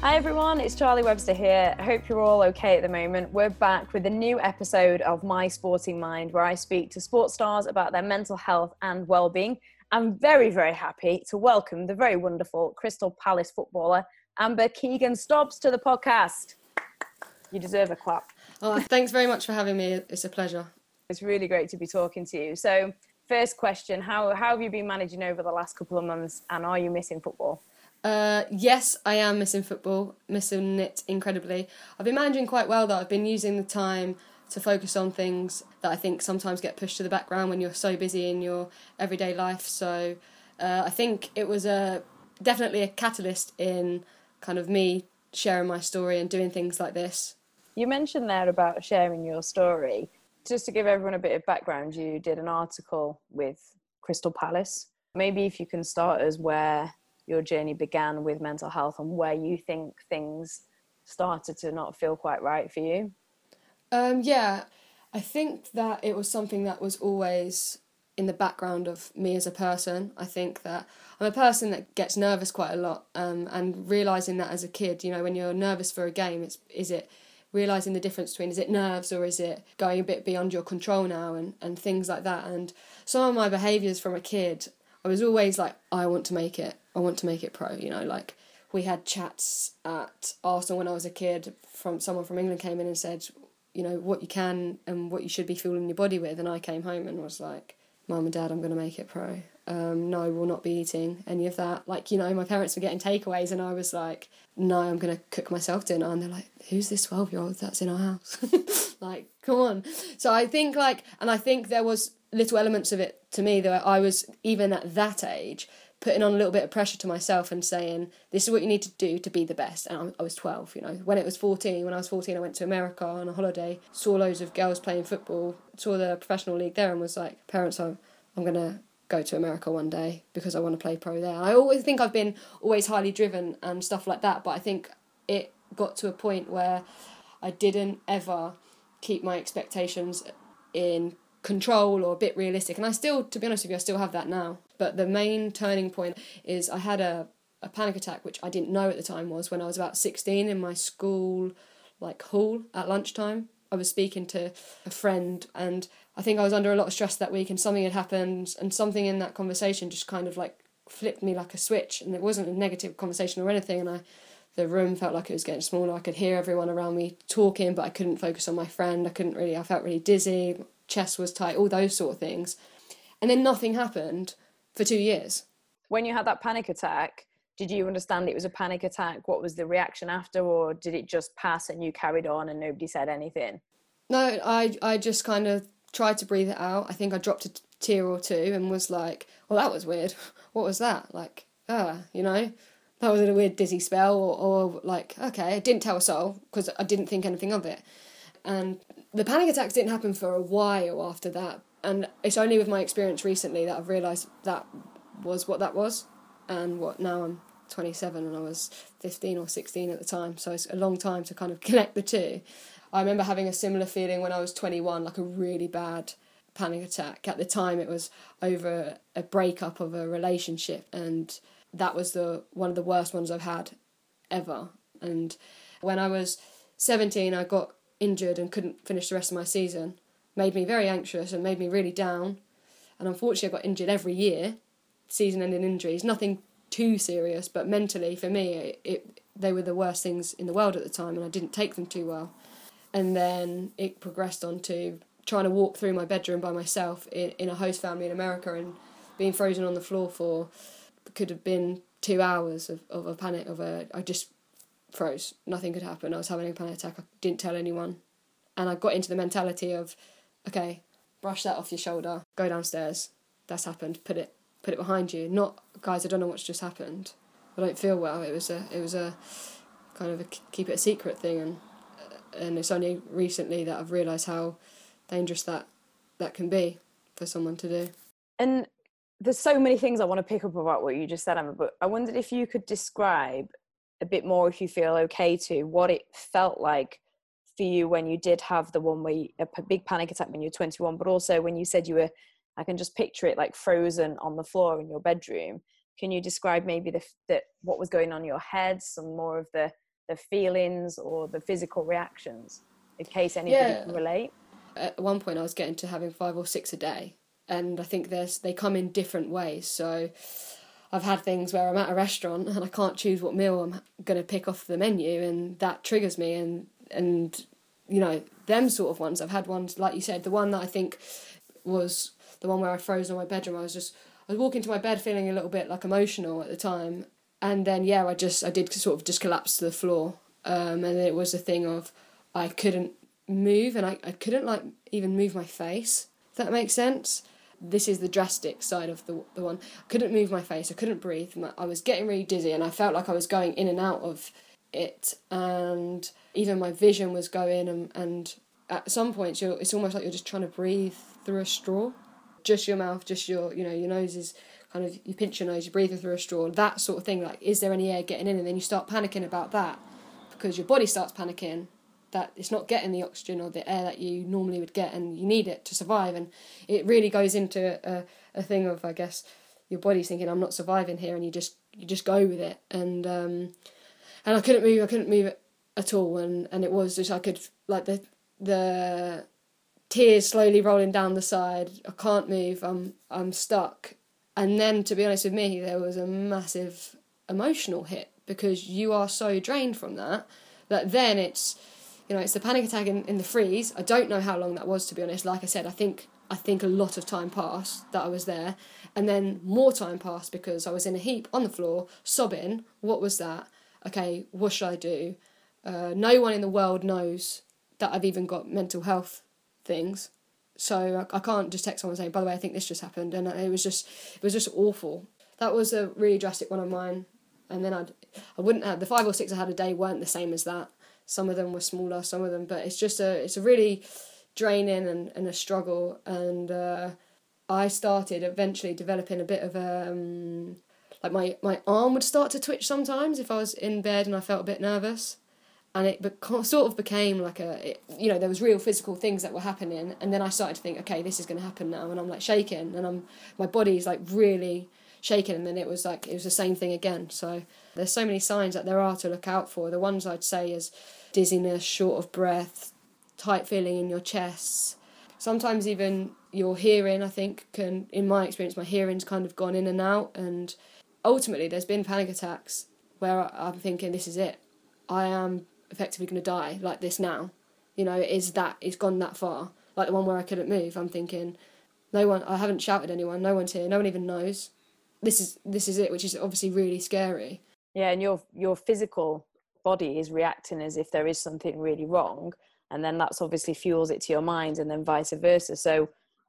Hi everyone, it's Charlie Webster here. I hope you're all okay at the moment. We're back with a new episode of My Sporting Mind where I speak to sports stars about their mental health and well-being. I'm very, very happy to welcome the very wonderful Crystal Palace footballer Amber Keegan Stobbs to the podcast. You deserve a clap. Oh, thanks very much for having me. It's a pleasure. It's really great to be talking to you. So, first question: How how have you been managing over the last couple of months, and are you missing football? Uh, yes, I am missing football, missing it incredibly. I've been managing quite well though. I've been using the time to focus on things that I think sometimes get pushed to the background when you're so busy in your everyday life. So uh, I think it was a definitely a catalyst in kind of me sharing my story and doing things like this. You mentioned there about sharing your story. Just to give everyone a bit of background, you did an article with Crystal Palace. Maybe if you can start us where your journey began with mental health and where you think things started to not feel quite right for you? Um, yeah, I think that it was something that was always in the background of me as a person. I think that I'm a person that gets nervous quite a lot, um, and realizing that as a kid, you know, when you're nervous for a game, it's is it realizing the difference between is it nerves or is it going a bit beyond your control now and and things like that. And some of my behaviors from a kid, I was always like, I want to make it. I want to make it pro. You know, like we had chats at Arsenal when I was a kid. From someone from England came in and said, you know, what you can and what you should be fueling your body with. And I came home and was like, Mum and Dad, I'm going to make it pro. Um, no, we'll not be eating any of that. Like, you know, my parents were getting takeaways, and I was like, no, I'm going to cook myself dinner. And they're like, who's this 12 year old that's in our house? like, come on. So I think, like, and I think there was little elements of it to me that I was, even at that age, putting on a little bit of pressure to myself and saying, this is what you need to do to be the best. And I was 12, you know. When it was 14, when I was 14, I went to America on a holiday, saw loads of girls playing football, saw the professional league there, and was like, parents, I'm, I'm going to go to America one day because I want to play pro there. I always think I've been always highly driven and stuff like that, but I think it got to a point where I didn't ever keep my expectations in control or a bit realistic. And I still, to be honest with you, I still have that now. But the main turning point is I had a, a panic attack, which I didn't know at the time was when I was about 16 in my school like hall at lunchtime. I was speaking to a friend and I think I was under a lot of stress that week and something had happened and something in that conversation just kind of like flipped me like a switch and it wasn't a negative conversation or anything and I the room felt like it was getting smaller. I could hear everyone around me talking, but I couldn't focus on my friend. I couldn't really I felt really dizzy, chest was tight, all those sort of things. And then nothing happened for 2 years. When you had that panic attack, did you understand it was a panic attack? What was the reaction after, or did it just pass and you carried on and nobody said anything? No, I I just kind of tried to breathe it out. I think I dropped a tear or two and was like, "Well, that was weird. What was that?" Like, ah, you know, that was a weird dizzy spell, or, or like, okay, I didn't tell a soul because I didn't think anything of it. And the panic attacks didn't happen for a while after that, and it's only with my experience recently that I've realised that was what that was, and what now I'm 27 and I was 15 or 16 at the time, so it's a long time to kind of connect the two. I remember having a similar feeling when I was 21, like a really bad panic attack. At the time, it was over a breakup of a relationship, and that was the one of the worst ones I've had ever. And when I was 17, I got injured and couldn't finish the rest of my season. Made me very anxious and made me really down. And unfortunately, I got injured every year, season-ending injuries. Nothing too serious, but mentally for me, it, it, they were the worst things in the world at the time, and I didn't take them too well. And then it progressed on to trying to walk through my bedroom by myself in, in a host family in America and being frozen on the floor for could have been two hours of, of a panic of a I just froze. Nothing could happen. I was having a panic attack. I didn't tell anyone. And I got into the mentality of, okay, brush that off your shoulder, go downstairs. That's happened. Put it put it behind you. Not guys. I don't know what's just happened. I don't feel well. It was a it was a kind of a keep it a secret thing, and uh, and it's only recently that I've realised how dangerous that that can be for someone to do. And there's so many things I want to pick up about what you just said, Amber. But I wondered if you could describe a bit more, if you feel okay to, what it felt like for you when you did have the one where you, a big panic attack when you were 21, but also when you said you were I can just picture it like frozen on the floor in your bedroom. Can you describe maybe the, the what was going on in your head, some more of the the feelings or the physical reactions in case anybody yeah. can relate at one point I was getting to having five or six a day and I think there's they come in different ways so I've had things where I'm at a restaurant and I can't choose what meal I'm going to pick off the menu and that triggers me and and you know them sort of ones. I've had ones like you said the one that I think was the one where I froze in my bedroom. I was just I was walking to my bed feeling a little bit like emotional at the time. And then yeah I just I did sort of just collapse to the floor. Um, and it was a thing of I couldn't move and I, I couldn't like even move my face if that makes sense this is the drastic side of the, the one. I couldn't move my face I couldn't breathe I was getting really dizzy and I felt like I was going in and out of it and even my vision was going and, and at some points you're it's almost like you're just trying to breathe through a straw. Just your mouth just your you know your nose is kind of you pinch your nose you're breathing through a straw that sort of thing like is there any air getting in? And then you start panicking about that because your body starts panicking that it's not getting the oxygen or the air that you normally would get and you need it to survive. And it really goes into a, a thing of i guess your body's thinking i'm not surviving here and you just you just go with it. And um and i couldn't move i couldn't move at all. And and it was just i could like the the tears slowly rolling down the side. I can't move. I'm i'm stuck. And then to be honest with me there was a massive emotional hit because you are so drained from that that then it's you know, it's the panic attack in, in the freeze. I don't know how long that was to be honest. Like I said, I think I think a lot of time passed that I was there, and then more time passed because I was in a heap on the floor, sobbing. What was that? Okay, what should I do? Uh, no one in the world knows that I've even got mental health things, so I, I can't just text someone saying, "By the way, I think this just happened," and it was just it was just awful. That was a really drastic one of mine, and then I'd I wouldn't have the five or six I had a day weren't the same as that some of them were smaller, some of them, but it's just a it's a really draining and, and a struggle. And uh, I started eventually developing a bit of a um, like my my arm would start to twitch sometimes if I was in bed and I felt a bit nervous. And it be- sort of became like a, it, you know, there was real physical things that were happening, and then I started to think, okay, this is going to happen now, and I'm like shaking, and I'm my body's like really shaking, and then it was like it was the same thing again. So there's so many signs that there are to look out for. The ones I'd say is dizziness, short of breath, tight feeling in your chest. Sometimes even your hearing, I think, can, in my experience, my hearing's kind of gone in and out. And ultimately, there's been panic attacks where I'm thinking, this is it. I am effectively going to die like this now. You know, is that it's gone that far? Like the one where I couldn't move. I'm thinking, no one. I haven't shouted anyone. No one's here. No one even knows. This is this is it, which is obviously really scary. Yeah, and your your physical body is reacting as if there is something really wrong and then that's obviously fuels it to your mind and then vice versa so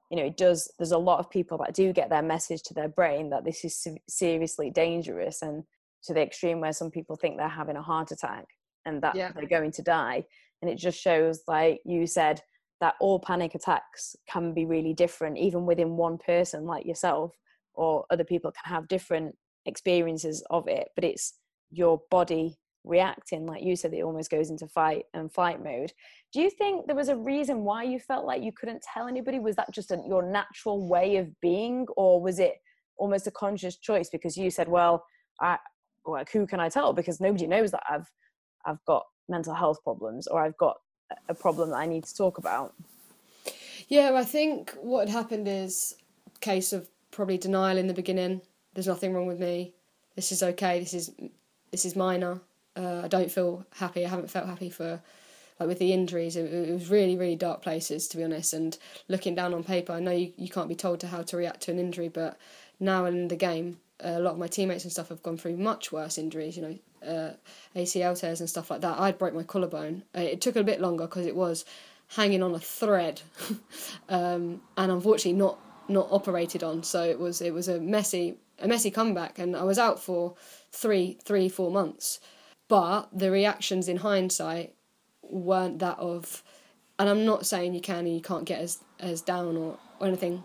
you know it does there's a lot of people that do get their message to their brain that this is seriously dangerous and to the extreme where some people think they're having a heart attack and that yeah. they're going to die and it just shows like you said that all panic attacks can be really different even within one person like yourself or other people can have different experiences of it but it's your body reacting like you said it almost goes into fight and flight mode. Do you think there was a reason why you felt like you couldn't tell anybody? Was that just a, your natural way of being or was it almost a conscious choice? Because you said well i like who can i tell? Because nobody knows that i've i've got mental health problems or i've got a problem that i need to talk about. Yeah i think what had happened is case of probably denial in the beginning. There's nothing wrong with me. This is okay. This is this is minor uh, I don't feel happy. I haven't felt happy for like with the injuries. It, it, was really really dark places to be honest. And looking down on paper, I know you, you can't be told to how to react to an injury, but now in the game, a lot of my teammates and stuff have gone through much worse injuries. You know, uh, ACL tears and stuff like that. I'd broke my collarbone. Uh, it took a bit longer because it was hanging on a thread, um, and unfortunately not not operated on. So it was it was a messy a messy comeback, and I was out for three three four months but the reactions in hindsight weren't that of and I'm not saying you can and you can't get as as down or, or anything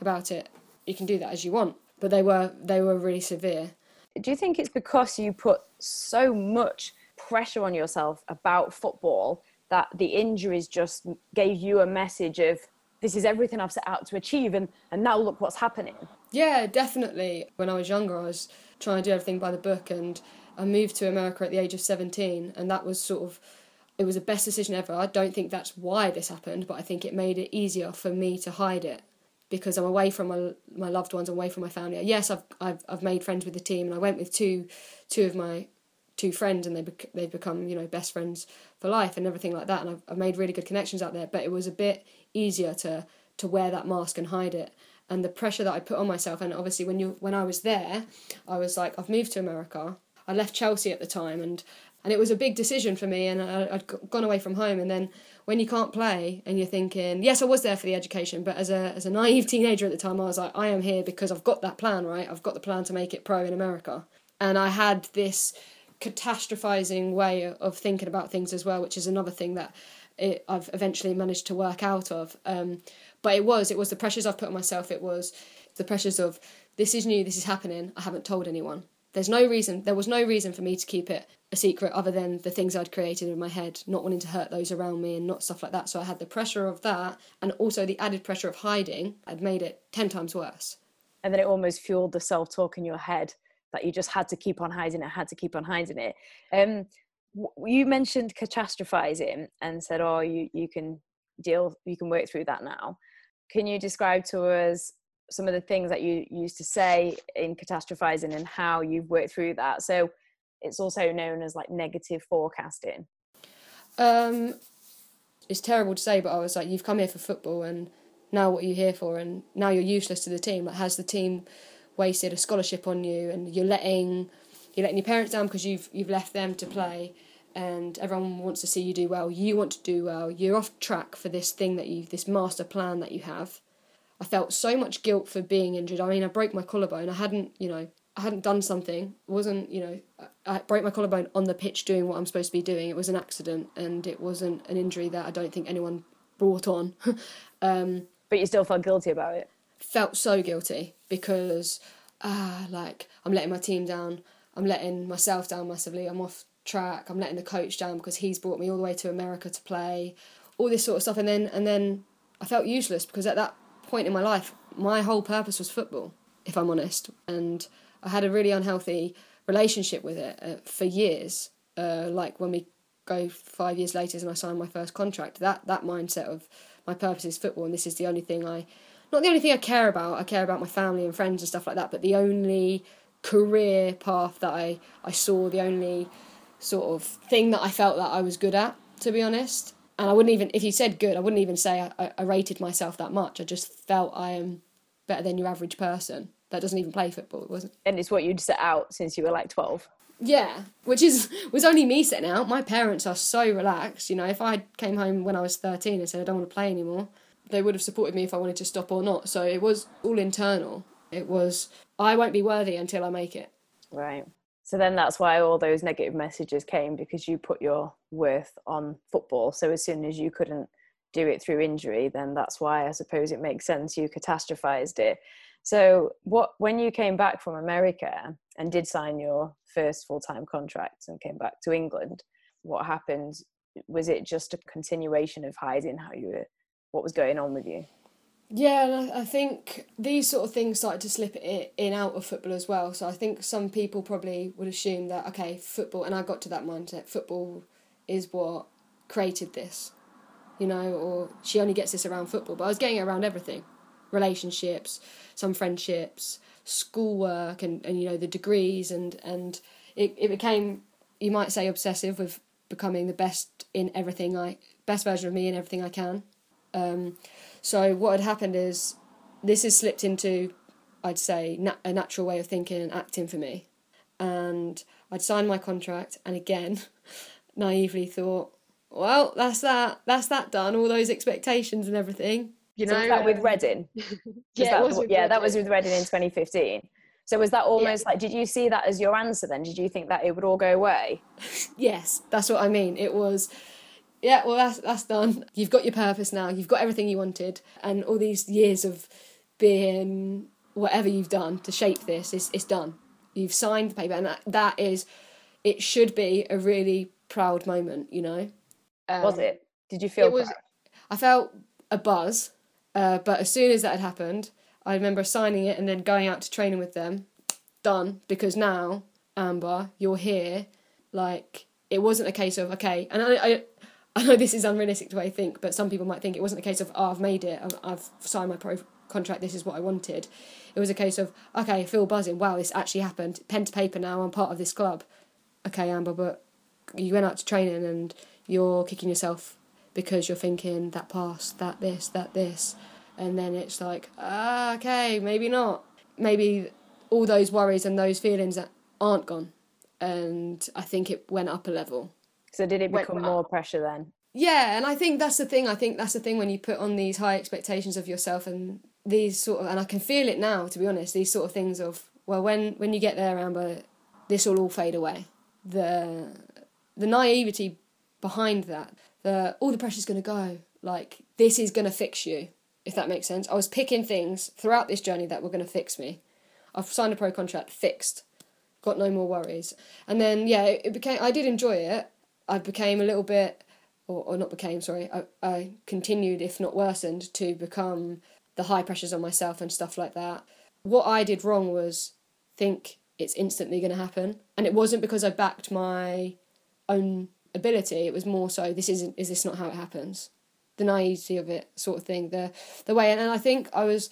about it. You can do that as you want. But they were they were really severe. Do you think it's because you put so much pressure on yourself about football that the injuries just gave you a message of this is everything I've set out to achieve and, and now look what's happening? Yeah, definitely. When I was younger I was trying to do everything by the book and I moved to America at the age of 17, and that was sort of it was the best decision ever. I don't think that's why this happened, but I think it made it easier for me to hide it because I'm away from my my loved ones, away from my family. Yes, I've I've I've made friends with the team, and I went with two two of my two friends, and they bec- they've become you know best friends for life and everything like that. And I've, I've made really good connections out there. But it was a bit easier to to wear that mask and hide it and the pressure that I put on myself. And obviously, when you when I was there, I was like, I've moved to America. I left Chelsea at the time, and and it was a big decision for me. And I, I'd gone away from home, and then when you can't play, and you're thinking, yes, I was there for the education, but as a as a naive teenager at the time, I was like, I am here because I've got that plan, right? I've got the plan to make it pro in America, and I had this catastrophizing way of thinking about things as well, which is another thing that it, I've eventually managed to work out of. Um, but it was it was the pressures I've put on myself. It was the pressures of this is new, this is happening. I haven't told anyone. There's no reason. There was no reason for me to keep it a secret other than the things I'd created in my head, not wanting to hurt those around me and not stuff like that. So I had the pressure of that, and also the added pressure of hiding had made it ten times worse. And then it almost fueled the self talk in your head that you just had to keep on hiding it, had to keep on hiding it. Um, you mentioned catastrophizing and said, "Oh, you you can deal, you can work through that now." Can you describe to us some of the things that you used to say in catastrophizing and how you've worked through that? So it's also known as like negative forecasting. Um, it's terrible to say, but I was like, "You've come here for football, and now what are you here for? And now you're useless to the team. Like, has the team wasted a scholarship on you, and you're letting you're letting your parents down because you've you've left them to play, and everyone wants to see you do well. You want to do well. You're off track for this thing that you this master plan that you have. I felt so much guilt for being injured. I mean, I broke my collarbone. I hadn't, you know, I hadn't done something. It wasn't, you know, I broke my collarbone on the pitch doing what I'm supposed to be doing. It was an accident, and it wasn't an injury that I don't think anyone brought on. um, but you still felt guilty about it. Felt so guilty because, ah, uh, like I'm letting my team down. I'm letting myself down massively. I'm off track. I'm letting the coach down because he's brought me all the way to America to play. All this sort of stuff, and then and then I felt useless because at that point in my life, my whole purpose was football. If I'm honest, and I had a really unhealthy relationship with it uh, for years. Uh, like when we go five years later and I sign my first contract, that that mindset of my purpose is football, and this is the only thing I, not the only thing I care about. I care about my family and friends and stuff like that. But the only career path that I, I saw, the only sort of thing that I felt that I was good at, to be honest. And I wouldn't even, if you said good, I wouldn't even say I, I rated myself that much. I just felt I am better than your average person that doesn't even play football. It wasn't. And it's what you'd set out since you were like 12. Yeah, which is was only me setting out. My parents are so relaxed. You know, if I came home when I was 13 and said I don't want to play anymore, they would have supported me if I wanted to stop or not. So it was all internal. It was I won't be worthy until I make it. Right. So then that's why all those negative messages came because you put your worth on football. So as soon as you couldn't do it through injury, then that's why I suppose it makes sense you catastrophized it. So what when you came back from America and did sign your first full-time contract and came back to England, what happened? Was it just a continuation of hiding how you were what was going on with you? Yeah, and I think these sort of things started to slip in out of football as well. So I think some people probably would assume that okay, football, and I got to that mindset. Football is what created this, you know, or she only gets this around football. But I was getting it around everything, relationships, some friendships, schoolwork, and and you know the degrees, and and it it became you might say obsessive with becoming the best in everything I best version of me in everything I can. Um, so what had happened is this has slipped into, I'd say, na- a natural way of thinking and acting for me. And I'd signed my contract, and again, naively thought, well, that's that. That's that done. All those expectations and everything. You know, so that with Reading. yeah, that, was yeah, that was with Reading in 2015. So was that almost yeah. like? Did you see that as your answer? Then did you think that it would all go away? yes, that's what I mean. It was yeah, well, that's that's done. You've got your purpose now. You've got everything you wanted, and all these years of being whatever you've done to shape this is it's done. You've signed the paper, and that, that is, it should be a really proud moment. You know. Um, was it? Did you feel? It was. I felt a buzz, uh, but as soon as that had happened, I remember signing it and then going out to training with them. Done because now Amber, you're here. Like it wasn't a case of okay, and I, I I know this is unrealistic the way I think, but some people might think it wasn't a case of oh, I've made it, I've, signed my pro contract, this is what I wanted. It was a case of okay, feel buzzing. Wow, this actually happened. Pen to paper now. I'm part of this club. Okay, Amber, but you went out to training and you're kicking yourself because you're thinking that pass, that this, that this, and then it's like ah, okay, maybe not. Maybe all those worries and those feelings aren't gone, and I think it went up a level. So did it become more pressure then? Yeah, and I think that's the thing. I think that's the thing when you put on these high expectations of yourself and these sort of, and I can feel it now. To be honest, these sort of things of well, when when you get there, Amber, this will all fade away. The the naivety behind that, the all the pressure's going to go. Like this is going to fix you, if that makes sense. I was picking things throughout this journey that were going to fix me. I've signed a pro contract, fixed, got no more worries. And then yeah, it became. I did enjoy it. I became a little bit, or, or not became. Sorry, I, I continued, if not worsened, to become the high pressures on myself and stuff like that. What I did wrong was think it's instantly going to happen, and it wasn't because I backed my own ability. It was more so this isn't is this not how it happens? The naivety of it, sort of thing. The the way, and, and I think I was.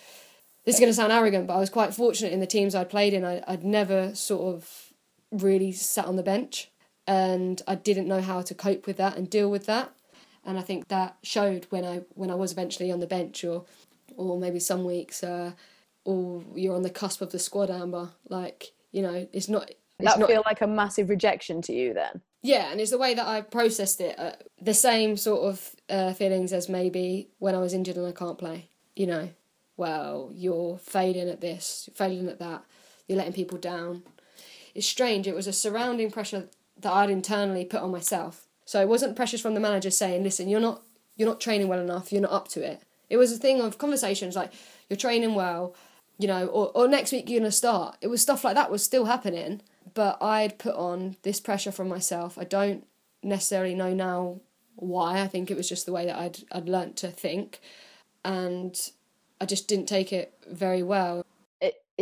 This is going to sound arrogant, but I was quite fortunate in the teams I'd played in. I, I'd never sort of really sat on the bench, and I didn't know how to cope with that and deal with that. And I think that showed when I when I was eventually on the bench, or or maybe some weeks, uh, or you're on the cusp of the squad, Amber. Like you know, it's not. It's that not, feel like a massive rejection to you then? Yeah, and it's the way that I processed it. Uh, the same sort of uh, feelings as maybe when I was injured and I can't play. You know, well, you're failing at this, you're failing at that, you're letting people down. It's strange. It was a surrounding pressure that I'd internally put on myself. So it wasn't pressures from the manager saying, "Listen, you're not you're not training well enough. You're not up to it." It was a thing of conversations like, "You're training well." You know, or, or next week you're gonna start. It was stuff like that was still happening, but I'd put on this pressure from myself. I don't necessarily know now why. I think it was just the way that I'd I'd learnt to think, and I just didn't take it very well.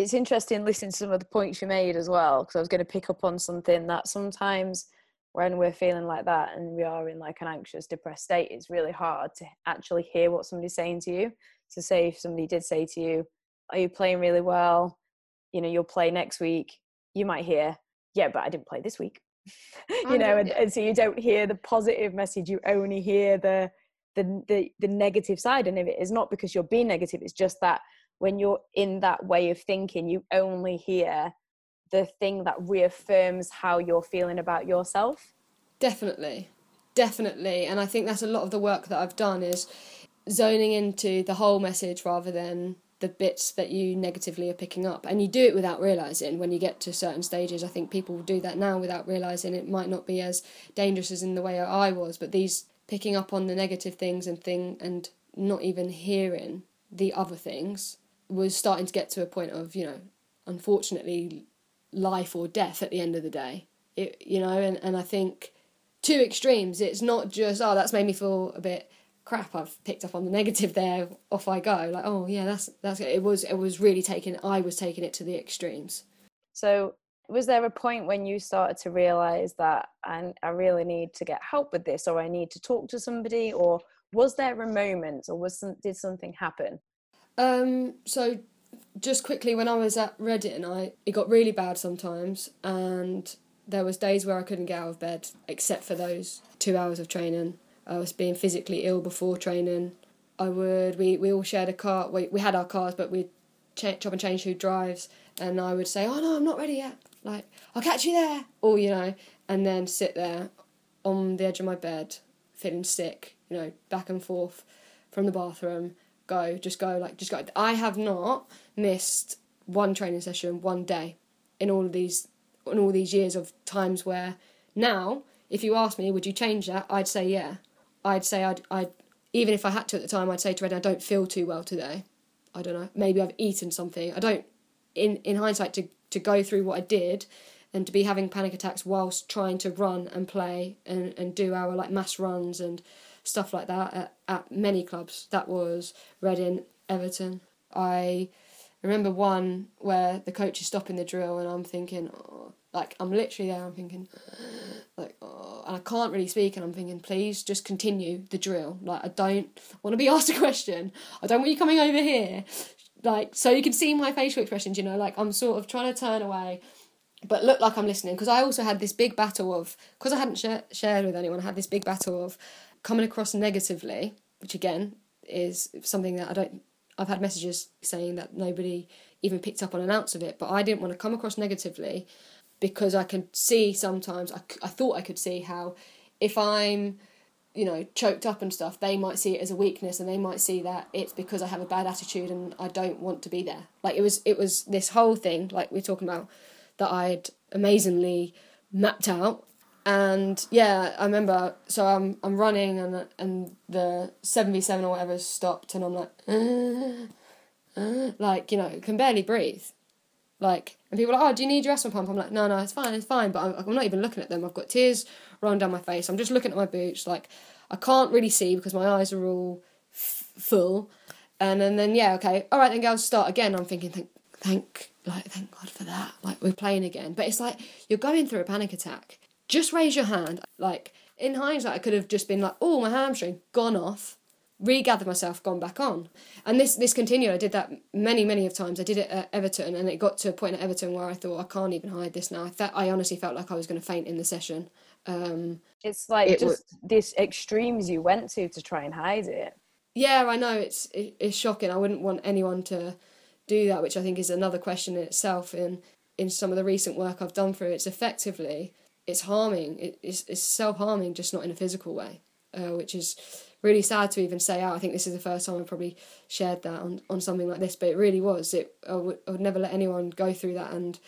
It, it's interesting listening to some of the points you made as well, because I was going to pick up on something that sometimes when we're feeling like that and we are in like an anxious, depressed state, it's really hard to actually hear what somebody's saying to you. So, say if somebody did say to you, "Are you playing really well?" You know, you'll play next week you might hear, yeah, but I didn't play this week. you know, and, and, so you don't hear the positive message, you only hear the, the the the negative side. And if it is not because you're being negative, it's just that when you're in that way of thinking, you only hear the thing that reaffirms how you're feeling about yourself. Definitely. Definitely. And I think that's a lot of the work that I've done is zoning into the whole message rather than the bits that you negatively are picking up and you do it without realizing when you get to certain stages i think people do that now without realizing it might not be as dangerous as in the way i was but these picking up on the negative things and thing and not even hearing the other things was starting to get to a point of you know unfortunately life or death at the end of the day. It you know and, and i think two extremes it's not just oh that's made me feel a bit crap i've picked up on the negative there off i go. Like oh yeah that's that's it was it was really taking i was taking it to the extremes. So was there a point when you started to realize that I, I really need to get help with this or i need to talk to somebody or was there a moment or was some, did something happen um so just quickly when i was at reading i it got really bad sometimes and there was days where i couldn't get out of bed except for those two hours of training I was being physically ill before training. I would we, we all shared a car. We we had our cars, but we'd ch- chop and change who drives. And I would say, "Oh no, I'm not ready yet." Like, "I'll catch you there," or you know, and then sit there on the edge of my bed, feeling sick. You know, back and forth from the bathroom. Go, just go, like just go. I have not missed one training session one day in all of these in all these years of times where now if you ask me would you change that i'd say yeah I'd say I'd, I'd even if I had to at the time, I'd say to Red, I don't feel too well today. I don't know. Maybe I've eaten something. I don't. In in hindsight, to to go through what I did, and to be having panic attacks whilst trying to run and play and and do our like mass runs and stuff like that at, at many clubs. That was Reading, Everton. I remember one where the coach is stopping the drill and I'm thinking, oh, Like I'm literally there. I'm thinking, like, oh, and I can't really speak, and I'm thinking, please just continue the drill. Like I don't want to be asked a question. I don't want you coming over here, like so you can see my facial expressions. You know, like I'm sort of trying to turn away, but look like I'm listening because I also had this big battle of because I hadn't sh- shared with anyone. I had this big battle of coming across negatively, which again is something that I don't. I've had messages saying that nobody even picked up on an ounce of it, but I didn't want to come across negatively because I can see sometimes, I, I thought I could see how if I'm, you know, choked up and stuff, they might see it as a weakness and they might see that it's because I have a bad attitude and I don't want to be there. Like it was, it was this whole thing, like we're talking about, that I'd amazingly mapped out. And yeah, I remember. So I'm I'm running and and the seven v seven or whatever stopped, and I'm like, uh, uh, like you know, can barely breathe. Like, and people are like, oh, do you need your asthma pump? I'm like, no, no, it's fine, it's fine. But I'm, I'm not even looking at them. I've got tears rolling down my face. I'm just looking at my boots. Like, I can't really see because my eyes are all f- full. And, and then, yeah, okay, all right, then girls start again. I'm thinking, thank, thank, like, thank God for that. Like, we're playing again. But it's like, you're going through a panic attack. Just raise your hand. Like, in hindsight, I could have just been like, oh, my hamstring, gone off regathered myself, gone back on. And this this continued. I did that many, many of times. I did it at Everton, and it got to a point at Everton where I thought I can't even hide this now. I felt I honestly felt like I was going to faint in the session. Um, it's like it just was, this extremes you went to to try and hide it. Yeah, I know it's it, it's shocking. I wouldn't want anyone to do that, which I think is another question in itself. In in some of the recent work I've done through, it's effectively it's harming. It, it's it's self harming, just not in a physical way, uh, which is really sad to even say out. I think this is the first time I've probably shared that on, on something like this, but it really was. It I would, I would never let anyone go through that, and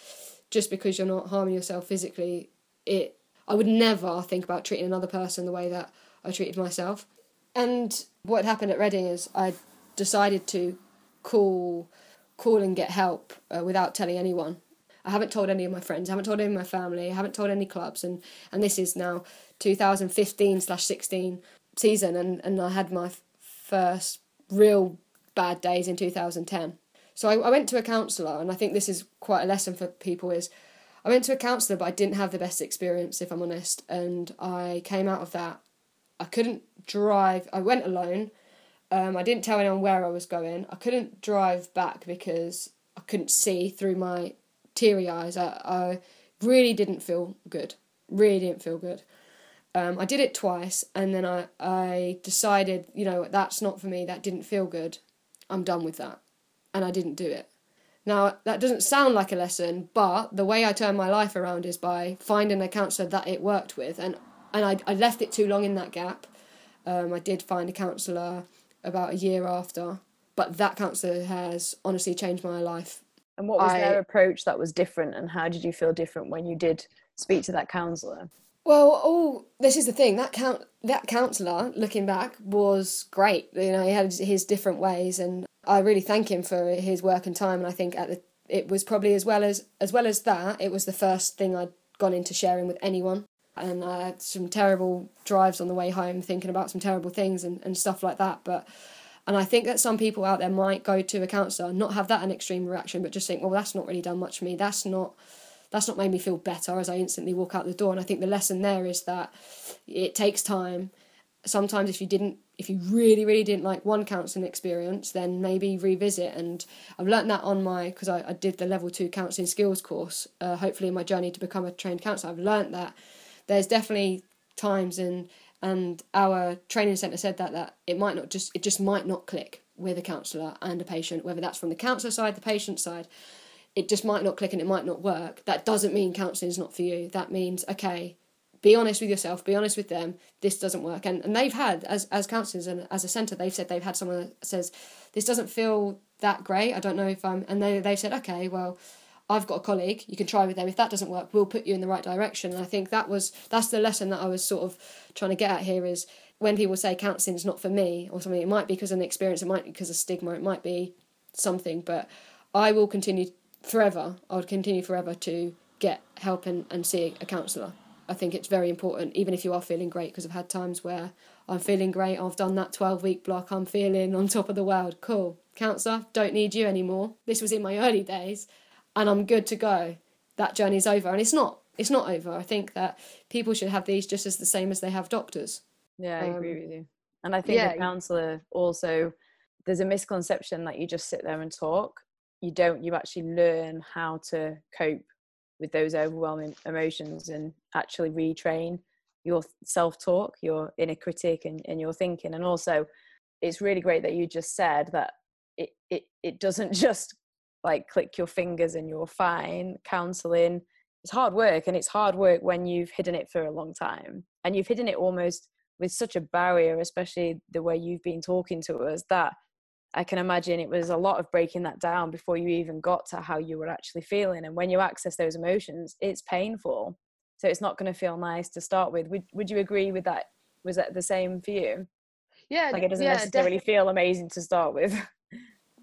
just because you're not harming yourself physically, it I would never think about treating another person the way that I treated myself. And what happened at Reading is I decided to call call and get help uh, without telling anyone. I haven't told any of my friends, I haven't told any of my family, I haven't told any clubs, and and this is now 2015 slash 16 season, and, and I had my first real bad days in 2010. So I, I went to a counsellor, and I think this is quite a lesson for people is I went to a counsellor, but I didn't have the best experience, if I'm honest. And I came out of that. I couldn't drive. I went alone. Um, I didn't tell anyone where I was going. I couldn't drive back because I couldn't see through my teary eyes. I, I really didn't feel good. Really didn't feel good. Um, I did it twice, and then I, I decided, you know, that's not for me. That didn't feel good. I'm done with that, and I didn't do it. Now that doesn't sound like a lesson, but the way I turned my life around is by finding a counsellor that it worked with, and and I, I left it too long in that gap. Um, I did find a counsellor about a year after, but that counsellor has honestly changed my life. And what was I, their approach that was different, and how did you feel different when you did speak to that counsellor? Well, oh, this is the thing. That count that counsellor, looking back, was great. You know, he had his different ways, and I really thank him for his work and time. And I think at the it was probably as well as as well as that, it was the first thing I'd gone into sharing with anyone. And I had some terrible drives on the way home, thinking about some terrible things and, and stuff like that. But and I think that some people out there might go to a counsellor, not have that an extreme reaction, but just think, well, that's not really done much for me. That's not that's not made me feel better as I instantly walk out the door. And I think the lesson there is that it takes time. Sometimes if you didn't if you really really didn't like one counselling experience then maybe revisit and i've learnt that on my because I, I did the level two counselling skills course uh, hopefully in my journey to become a trained counsellor i've learnt that there's definitely times and and our training centre said that that it might not just it just might not click with a counsellor and a patient whether that's from the counsellor side the patient side it just might not click and it might not work, that doesn't mean counselling is not for you. That means, okay, be honest with yourself, be honest with them, this doesn't work. And and they've had, as as counsellors and as a centre, they've said they've had someone that says, This doesn't feel that great, I don't know if I'm and they they said, Okay, well, I've got a colleague, you can try with them. If that doesn't work, we'll put you in the right direction. And I think that was that's the lesson that I was sort of trying to get at here is when people say counselling is not for me or something, it might be because of an experience, it might be because of stigma, it might be something, but I will continue forever, I would continue forever to get help and, and see a counsellor. I think it's very important, even if you are feeling great, because I've had times where I'm feeling great, I've done that 12 week block, I'm feeling on top of the world. Cool. Counsellor, don't need you anymore. This was in my early days, and I'm good to go. that journey is over, and it's not. It's not over. I think that people should have these just as the same as they have doctors. Yeah, I agree um, with you. And I think yeah. a counsellor also there's a misconception that you just sit there and talk. You don't. You actually learn how to cope with those overwhelming emotions and actually retrain your self-talk, your inner critic, and, and your thinking. And also, it's really great that you just said that it it it doesn't just like click your fingers and you're fine. Counseling it's hard work, and it's hard work when you've hidden it for a long time and you've hidden it almost with such a barrier, especially the way you've been talking to us, that I can imagine it was a lot of breaking that down before you even got to how you were actually feeling. And when you access those emotions, it's painful. So it's not going to feel nice to start with. Would Would you agree with that? Was that the same for you? Yeah, like it doesn't yeah, necessarily definitely. feel amazing to start with.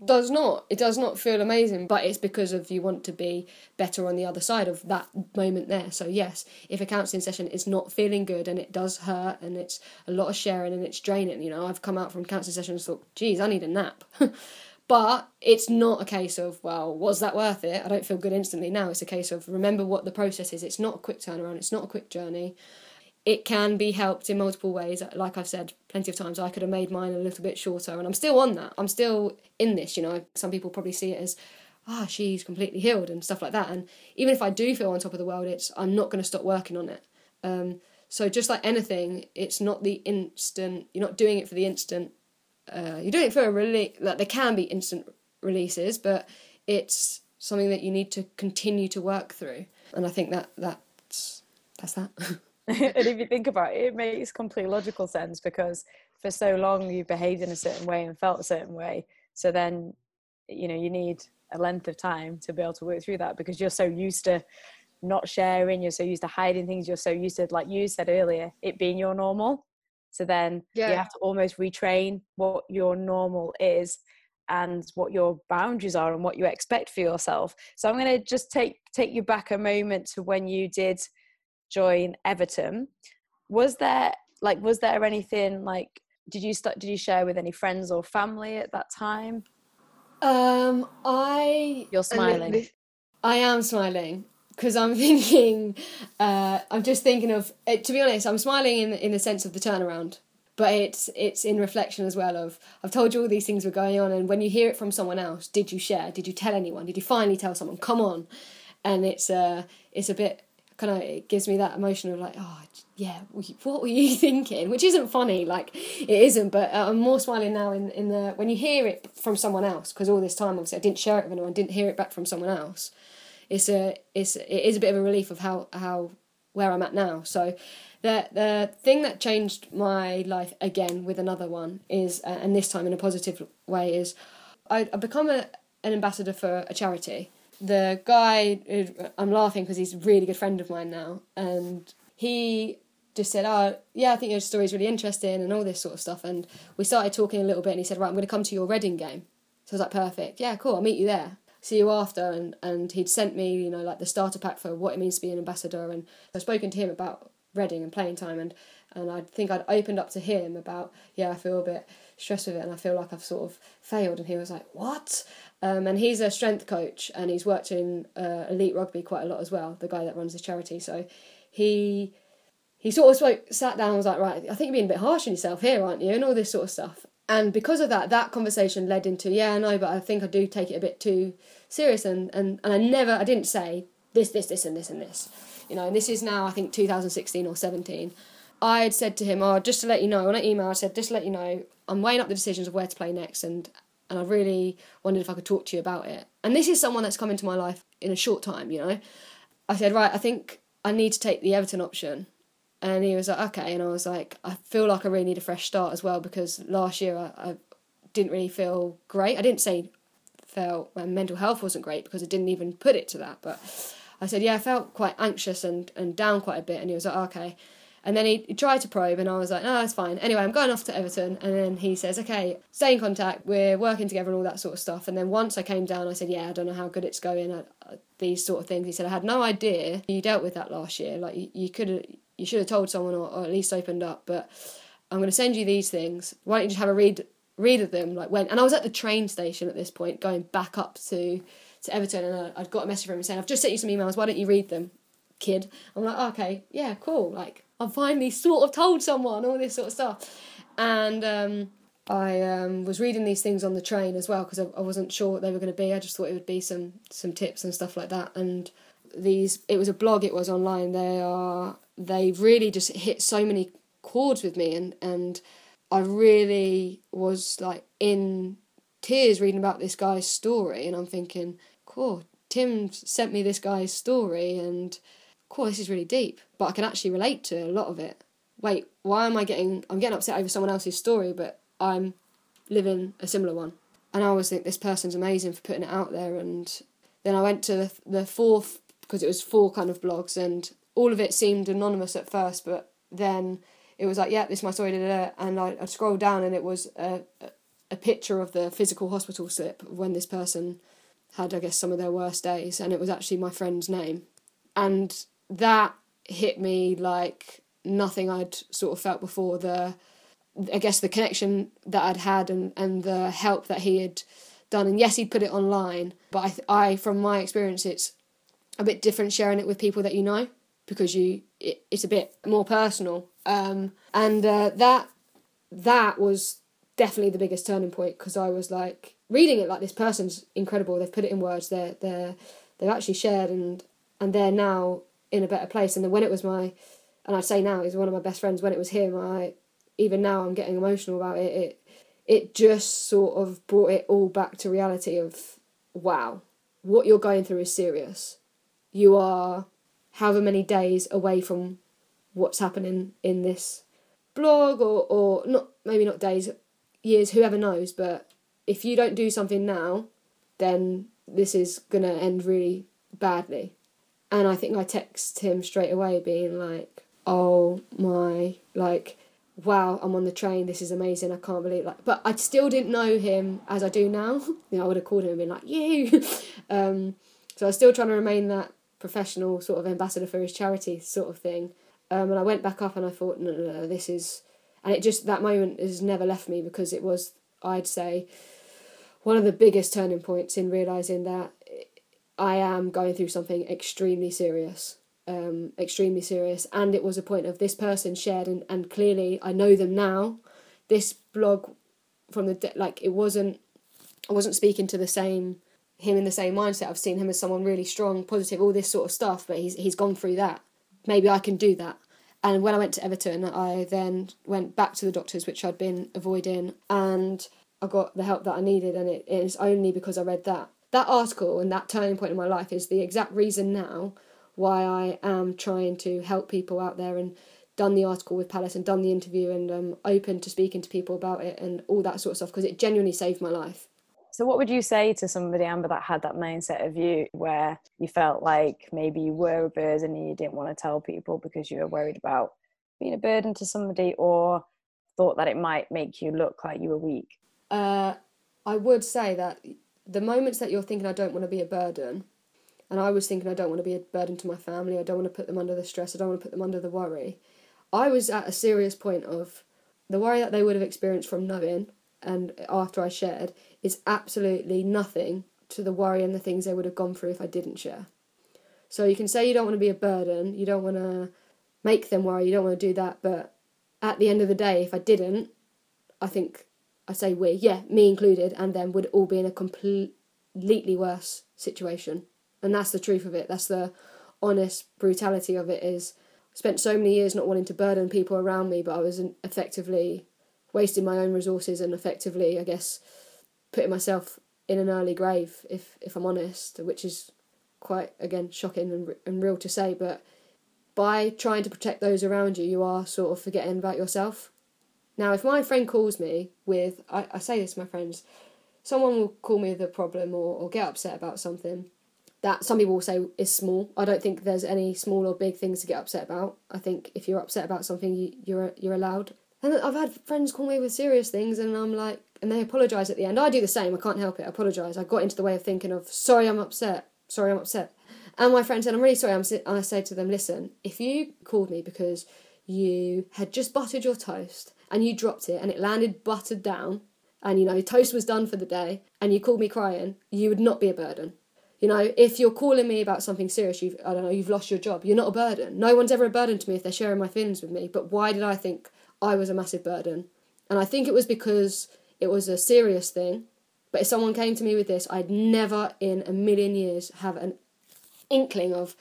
does not. It does not feel amazing, but it's because of you want to be better on the other side of that moment there. So yes, if a counselling session is not feeling good and it does hurt and it's a lot of sharing and it's draining, you know, I've come out from counselling sessions thought, geez, I need a nap. but it's not a case of, well, was that worth it? I don't feel good instantly now. It's a case of remember what the process is. It's not a quick turnaround, it's not a quick journey it can be helped in multiple ways. Like I've said plenty of times, I could have made mine a little bit shorter, and I'm still on that. I'm still in this. You know, some people probably see it as, ah, oh, she's completely healed and stuff like that. And even if I do feel on top of the world, it's I'm not going to stop working on it. Um, so just like anything, it's not the instant. You're not doing it for the instant. Uh, you're doing it for a release. Like there can be instant releases, but it's something that you need to continue to work through. And I think that that's that's that. and if you think about it, it makes complete logical sense because for so long you've behaved in a certain way and felt a certain way. So then, you know, you need a length of time to be able to work through that because you're so used to not sharing, you're so used to hiding things, you're so used to, like you said earlier, it being your normal. So then yeah. you have to almost retrain what your normal is and what your boundaries are and what you expect for yourself. So I'm going to just take take you back a moment to when you did join Everton. Was there like was there anything like did you start did you share with any friends or family at that time? Um I You're smiling. I am smiling because I'm thinking uh I'm just thinking of uh, to be honest I'm smiling in in the sense of the turnaround but it's it's in reflection as well of I've told you all these things were going on and when you hear it from someone else did you share did you tell anyone did you finally tell someone come on and it's uh it's a bit kind of it gives me that emotion of like oh yeah what were you thinking? Which isn't funny like it isn't but uh, i'm more smiling now in, in the when you hear it from someone else because all this time obviously i didn't share it with anyone didn't hear it back from someone else. It's a it's it is a bit of a relief of how how where i'm at now. So the the thing that changed my life again with another one is uh, and this time in a positive way is i i become a, an ambassador for a charity the guy, uh, I'm laughing because he's a really good friend of mine now, and he just said, "Oh, yeah, I think your story's really interesting and all this sort of stuff." And we started talking a little bit, and he said, "Right, I'm going to come to your Reading game." So I was like, "Perfect, yeah, cool. I'll meet you there. See you after." And and he'd sent me, you know, like the starter pack for what it means to be an ambassador, and I've spoken to him about Reading and playing time, and and I think I'd opened up to him about, yeah, I feel a bit stressed with it, and I feel like I've sort of failed, and he was like, "What?" Um, and he's a strength coach and he's worked in uh, elite rugby quite a lot as well, the guy that runs the charity. So he he sort of spoke, sat down and was like, right, I think you're being a bit harsh on yourself here, aren't you? And all this sort of stuff. And because of that, that conversation led into, yeah, no, but I think I do take it a bit too serious. And, and, and I never, I didn't say this, this, this, and this, and this. You know, and this is now, I think, 2016 or 17. I had said to him, oh, just to let you know, on an email, I said, just to let you know, I'm weighing up the decisions of where to play next and and I really wondered if I could talk to you about it. And this is someone that's come into my life in a short time, you know. I said, right, I think I need to take the Everton option. And he was like, okay. And I was like, I feel like I really need a fresh start as well because last year I, I didn't really feel great. I didn't say felt my mental health wasn't great because I didn't even put it to that. But I said, yeah, I felt quite anxious and, and down quite a bit. And he was like, okay. And then he, tried to probe, and I was like, no, that's fine. Anyway, I'm going off to Everton. And then he says, okay, stay in contact. We're working together and all that sort of stuff. And then once I came down, I said, yeah, I don't know how good it's going. Uh, these sort of things. He said, I had no idea you dealt with that last year. Like, you, you could you should have told someone or, or at least opened up. But I'm going to send you these things. Why don't you just have a read read of them? Like when, and I was at the train station at this point, going back up to to Everton and I'd got a message from him saying, I've just sent you some emails, why don't you read them, kid? I'm like, oh, okay, yeah, cool. Like, I've finally sort of told someone all this sort of stuff. And um, I um, was reading these things on the train as well because I, I wasn't sure what they were going to be. I just thought it would be some some tips and stuff like that. And these, it was a blog. It was online. They are they really just hit so many chords with me, and and I really was like in tears reading about this guy's story, and I'm thinking, cool. Tim sent me this guy's story, and cool, this is really deep. But I can actually relate to a lot of it. Wait, why am I getting? I'm getting upset over someone else's story, but I'm living a similar one. And I always think this person's amazing for putting it out there. And then I went to the, fourth because it was four kind of blogs, and all of it seemed anonymous at first, but then it was like, yeah, this is my story, da, da, da. and I, I scrolled down, and it was a, a picture of the physical hospital slip when this person had, I guess, some of their worst days, and it was actually my friend's name, and that hit me like nothing I'd sort of felt before. The I guess the connection that I'd had and, and the help that he had done. And yes, he'd put it online, but I, I from my experience, it's a bit different sharing it with people that you know because you it, it's a bit more personal. Um, and uh, that that was definitely the biggest turning point because I was like reading it like this person's incredible. They've put it in words. They're they're they've actually shared and and they're now in a better place. And then when it was my and I'd say now he's one of my best friends. When it was him, I even now I'm getting emotional about it. It it just sort of brought it all back to reality of wow, what you're going through is serious. You are however many days away from what's happening in this blog or, or not maybe not days, years, whoever knows, but if you don't do something now, then this is gonna end really badly. And I think I text him straight away being like, Oh my like wow, I'm on the train, this is amazing, I can't believe like but I still didn't know him as I do now. you know, I would have called him and been like, you um, so I was still trying to remain that professional sort of ambassador for his charity sort of thing. Um, and I went back up and I thought, no, no, no, this is and it just that moment has never left me because it was I'd say one of the biggest turning points in realizing that I am going through something extremely serious um, extremely serious. And it was a point of this person shared, and, and clearly I know them now. This blog from the like it wasn't I wasn't speaking to the same him in the same mindset. I've seen him as someone really strong, positive, all this sort of stuff. But he's he's gone through that. Maybe I can do that. And when I went to Everton, I then went back to the doctors, which I'd been avoiding, and I got the help that I needed. And it is only because I read that. That article and that turning point in my life is the exact reason now why I am trying to help people out there and done the article with Palace and done the interview and um, open to speaking to people about it and all that sort of stuff because it genuinely saved my life. So, what would you say to somebody, Amber, that had that mindset of you where you felt like maybe you were a burden and you didn't want to tell people because you were worried about being a burden to somebody or thought that it might make you look like you were weak? Uh, I would say that the moments that you're thinking, I don't want to be a burden, and I was thinking, I don't want to be a burden to my family. I don't want to put them under the stress. I don't want to put them under the worry. I was at a serious point of the worry that they would have experienced from knowing and after I shared is absolutely nothing to the worry and the things they would have gone through if I didn't share. So you can say you don't want to be a burden, you don't want to make them worry, you don't want to do that, but at the end of the day, if I didn't, I think I say we, yeah, me included, and them would all be in a completely worse situation. And that's the truth of it. That's the honest brutality of it is I spent so many years not wanting to burden people around me but i was effectively wasting my own resources and effectively i guess putting myself in an early grave if if i'm honest which is quite again shocking and, and real to say but by trying to protect those around you you are sort of forgetting about yourself now if my friend calls me with i, I say this to my friends someone will call me with a problem or, or get upset about something that some people will say is small. I don't think there's any small or big things to get upset about. I think if you're upset about something, you, you're you're allowed. And I've had friends call me with serious things, and I'm like, and they apologise at the end. I do the same. I can't help it. I apologise. I got into the way of thinking of sorry, I'm upset. Sorry, I'm upset. And my friend said, I'm really sorry. I'm. And I said to them, listen, if you called me because you had just buttered your toast and you dropped it and it landed buttered down, and you know toast was done for the day, and you called me crying, you would not be a burden You know, if you're calling me about something serious, you've I don't know, you've lost your job. You're not a burden. No one's ever a burden to me if they're sharing my feelings with me. But why did I think I was a massive burden? And I think it was because it was a serious thing. But if someone came to me with this, I'd never in a million years have an inkling of,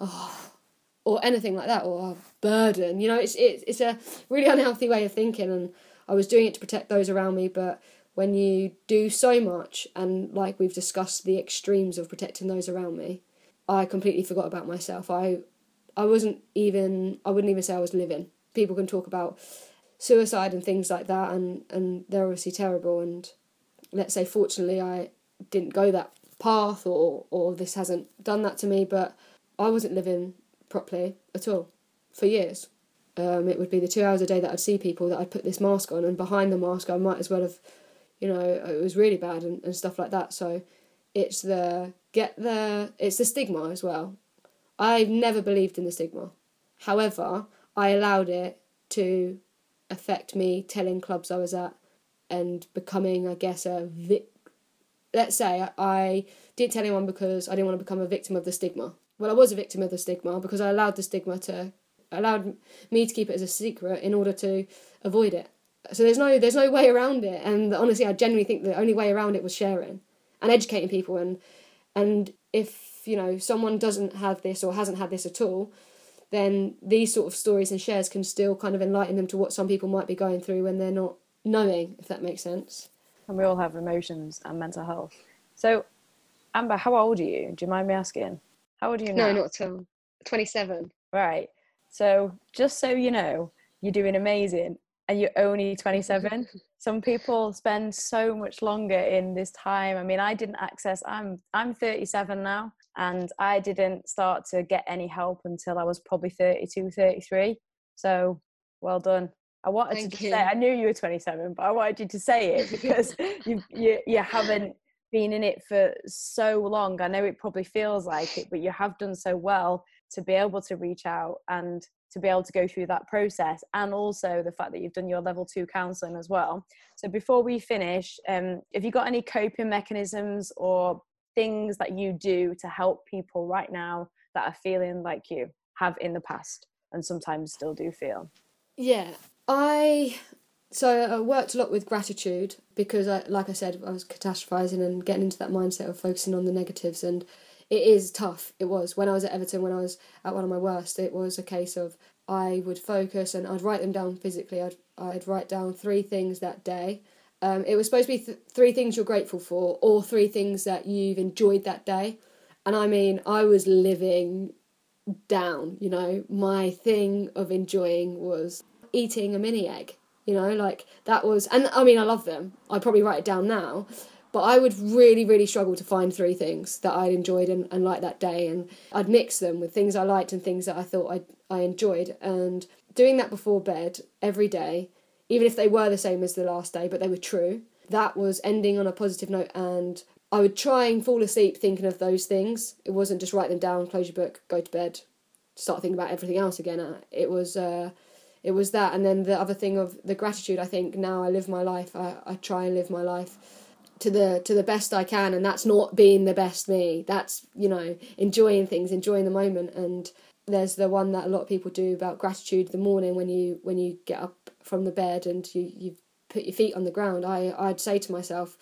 oh, or anything like that, or a burden. You know, it's it's it's a really unhealthy way of thinking, and I was doing it to protect those around me. But when you do so much, and like we've discussed, the extremes of protecting those around me, I completely forgot about myself. I I wasn't even I wouldn't even say I was living. People can talk about suicide and things like that, and and they're obviously terrible. And let's say, fortunately, I didn't go that path, or or this hasn't done that to me, but I wasn't living properly at all for years. Um, it would be the two hours a day that I'd see people that I'd put this mask on, and behind the mask, I might as well have, you know, it was really bad and, and stuff like that. So it's the get the it's the stigma as well. I've never believed in the stigma. However, I allowed it to affect me telling clubs I was at and becoming, I guess, a vic. Let's say I didn't tell anyone because I didn't want to become a victim of the stigma well, I was a victim of the stigma because I allowed the stigma to allowed me to keep it as a secret in order to avoid it. So there's no there's no way around it, and honestly, I genuinely think the only way around it was sharing and educating people, and and if you know someone doesn't have this or hasn't had this at all, then these sort of stories and shares can still kind of enlighten them to what some people might be going through when they're not knowing, if that makes sense. And we all have emotions and mental health. So, Amber, how old are you? Do you mind me asking? How old are you now? No, not till 27. Right. So just so you know, you're doing amazing and you're only 27. Some people spend so much longer in this time. I mean, I didn't access I'm I'm 37 now and I didn't start to get any help until I was probably 32, 33. So, well done. I wanted Thank to say I knew you were 27, but I wanted you to say it because you you you haven't been in it for so long. I know it probably feels like it, but you have done so well to be able to reach out and to be able to go through that process and also the fact that you've done your level two counseling as well so before we finish um, have you got any coping mechanisms or things that you do to help people right now that are feeling like you have in the past and sometimes still do feel yeah i so I worked a lot with gratitude because, I, like I said, I was catastrophizing and getting into that mindset of focusing on the negatives. And it is tough. It was when I was at Everton, when I was at one of my worst. It was a case of I would focus and I'd write them down physically. I'd I'd write down three things that day. Um, it was supposed to be th- three things you're grateful for, or three things that you've enjoyed that day. And I mean, I was living down. You know, my thing of enjoying was eating a mini egg you know, like that was, and I mean, I love them. I'd probably write it down now, but I would really, really struggle to find three things that I'd enjoyed and, and liked that day. And I'd mix them with things I liked and things that I thought I I enjoyed. And doing that before bed every day, even if they were the same as the last day, but they were true, that was ending on a positive note. And I would try and fall asleep thinking of those things. It wasn't just write them down, close your book, go to bed, start thinking about everything else again. It was. Uh, it was that and then the other thing of the gratitude i think now i live my life i, I try and live my life to the to the best i can and that's not being the best me. That's you know enjoying things enjoying the moment and there's the one that a lot of people do about gratitude the morning when you when you get up from the bed and you you put your feet on the ground i i'd say to myself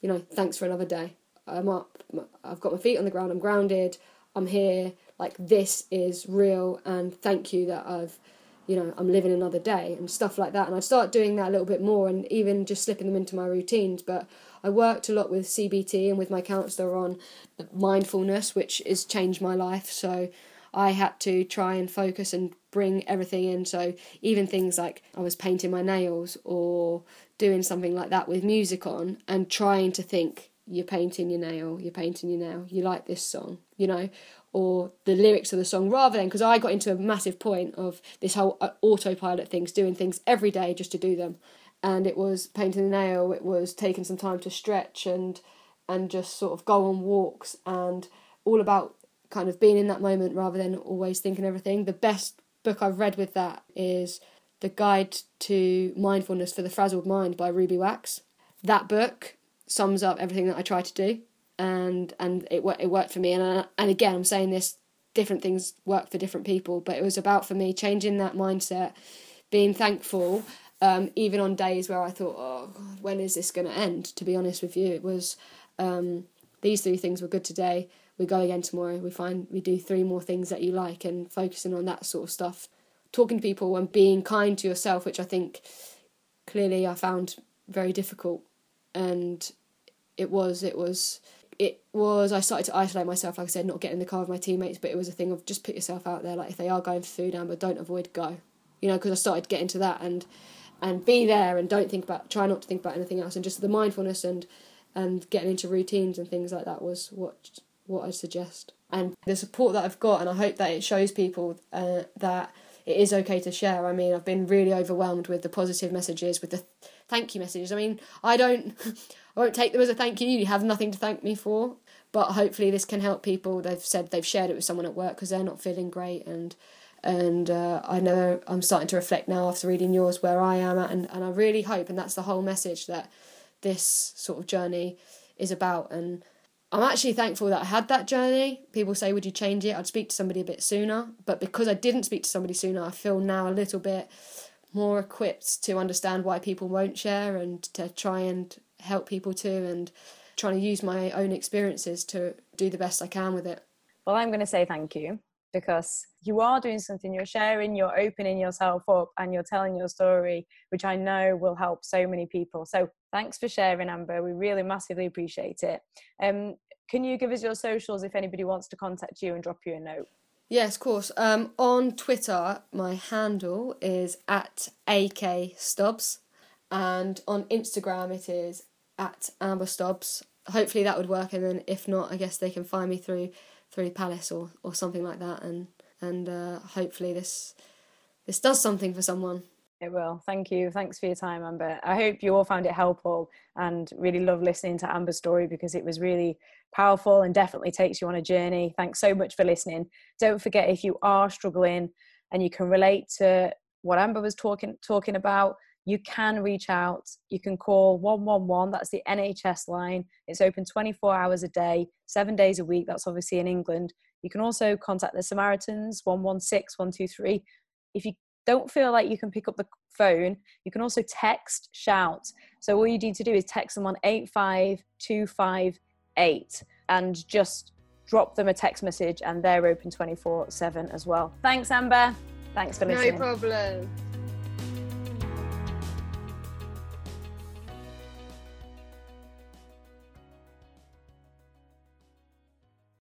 you know thanks for another day. I'm up i've got my feet on the ground i'm grounded i'm here like this is real and thank you that i've you know, I'm living another day and stuff like that. And I'd start doing that a little bit more and even just slipping them into my routines. But I worked a lot with CBT and with my counsellor on mindfulness, which has changed my life. So I had to try and focus and bring everything in. So even things like I was painting my nails or doing something like that with music on and trying to think, you're painting your nail, you're painting your nail, you like this song, you know, or the lyrics of the song rather than because I got into a massive point of this whole uh, autopilot things, doing things every day just to do them. And it was painting a nail, it was taking some time to stretch and and just sort of go on walks and all about kind of being in that moment rather than always thinking everything. The best book I've read with that is The Guide to Mindfulness for the Frazzled Mind by Ruby Wax. That book sums up everything that I try to do and and it it worked for me. And I, and again, I'm saying this different things work for different people, but it was about for me changing that mindset, being thankful. Um, even on days where I thought, oh God, when is this going to end? To be honest with you, it was um, these three things were good today. We go again tomorrow. We find we do three more things that you like, and focusing on that sort of stuff, talking to people and being kind to yourself, which I think clearly I found very difficult, and it was it was it was I started to isolate myself, like I said, not getting in the car with my teammates, but it was a thing of just put yourself out there. Like if they are going for food, Amber, don't avoid go. You know, because I started getting to that and and be there and don't think about try not to think about anything else and just the mindfulness and and getting into routines and things like that was what what I suggest. And the support that I've got, and I hope that it shows people uh, that it is okay to share. I mean, I've been really overwhelmed with the positive messages, with the thank you messages. I mean, I don't, I won't take them as a thank you. You have nothing to thank me for. But hopefully, this can help people. They've said they've shared it with someone at work because they're not feeling great, and and uh, I know I'm starting to reflect now after reading yours where I am at, and, and I really hope, and that's the whole message that this sort of journey is about. And I'm actually thankful that I had that journey. People say, Would you change it? I'd speak to somebody a bit sooner. But because I didn't speak to somebody sooner, I feel now a little bit more equipped to understand why people won't share and to try and help people too and trying to use my own experiences to do the best I can with it. Well, I'm going to say thank you because you are doing something, you're sharing, you're opening yourself up, and you're telling your story, which I know will help so many people. So thanks for sharing, Amber. We really massively appreciate it. Um, can you give us your socials if anybody wants to contact you and drop you a note? Yes, of course. Um, on Twitter, my handle is at AK Stobbs, and on Instagram, it is at Amber Stobbs. Hopefully, that would work, and then if not, I guess they can find me through through Palace or, or something like that, and and uh, hopefully this this does something for someone. It will. Thank you. Thanks for your time, Amber. I hope you all found it helpful and really love listening to Amber's story because it was really powerful and definitely takes you on a journey. Thanks so much for listening. Don't forget if you are struggling and you can relate to what Amber was talking talking about, you can reach out. You can call 111, that's the NHS line. It's open 24 hours a day, seven days a week. That's obviously in England. You can also contact the Samaritans 116 123. If you don't feel like you can pick up the phone, you can also text shout. So all you need to do is text them on 85258 and just drop them a text message and they're open 24 7 as well. Thanks, Amber. Thanks for listening. No problem.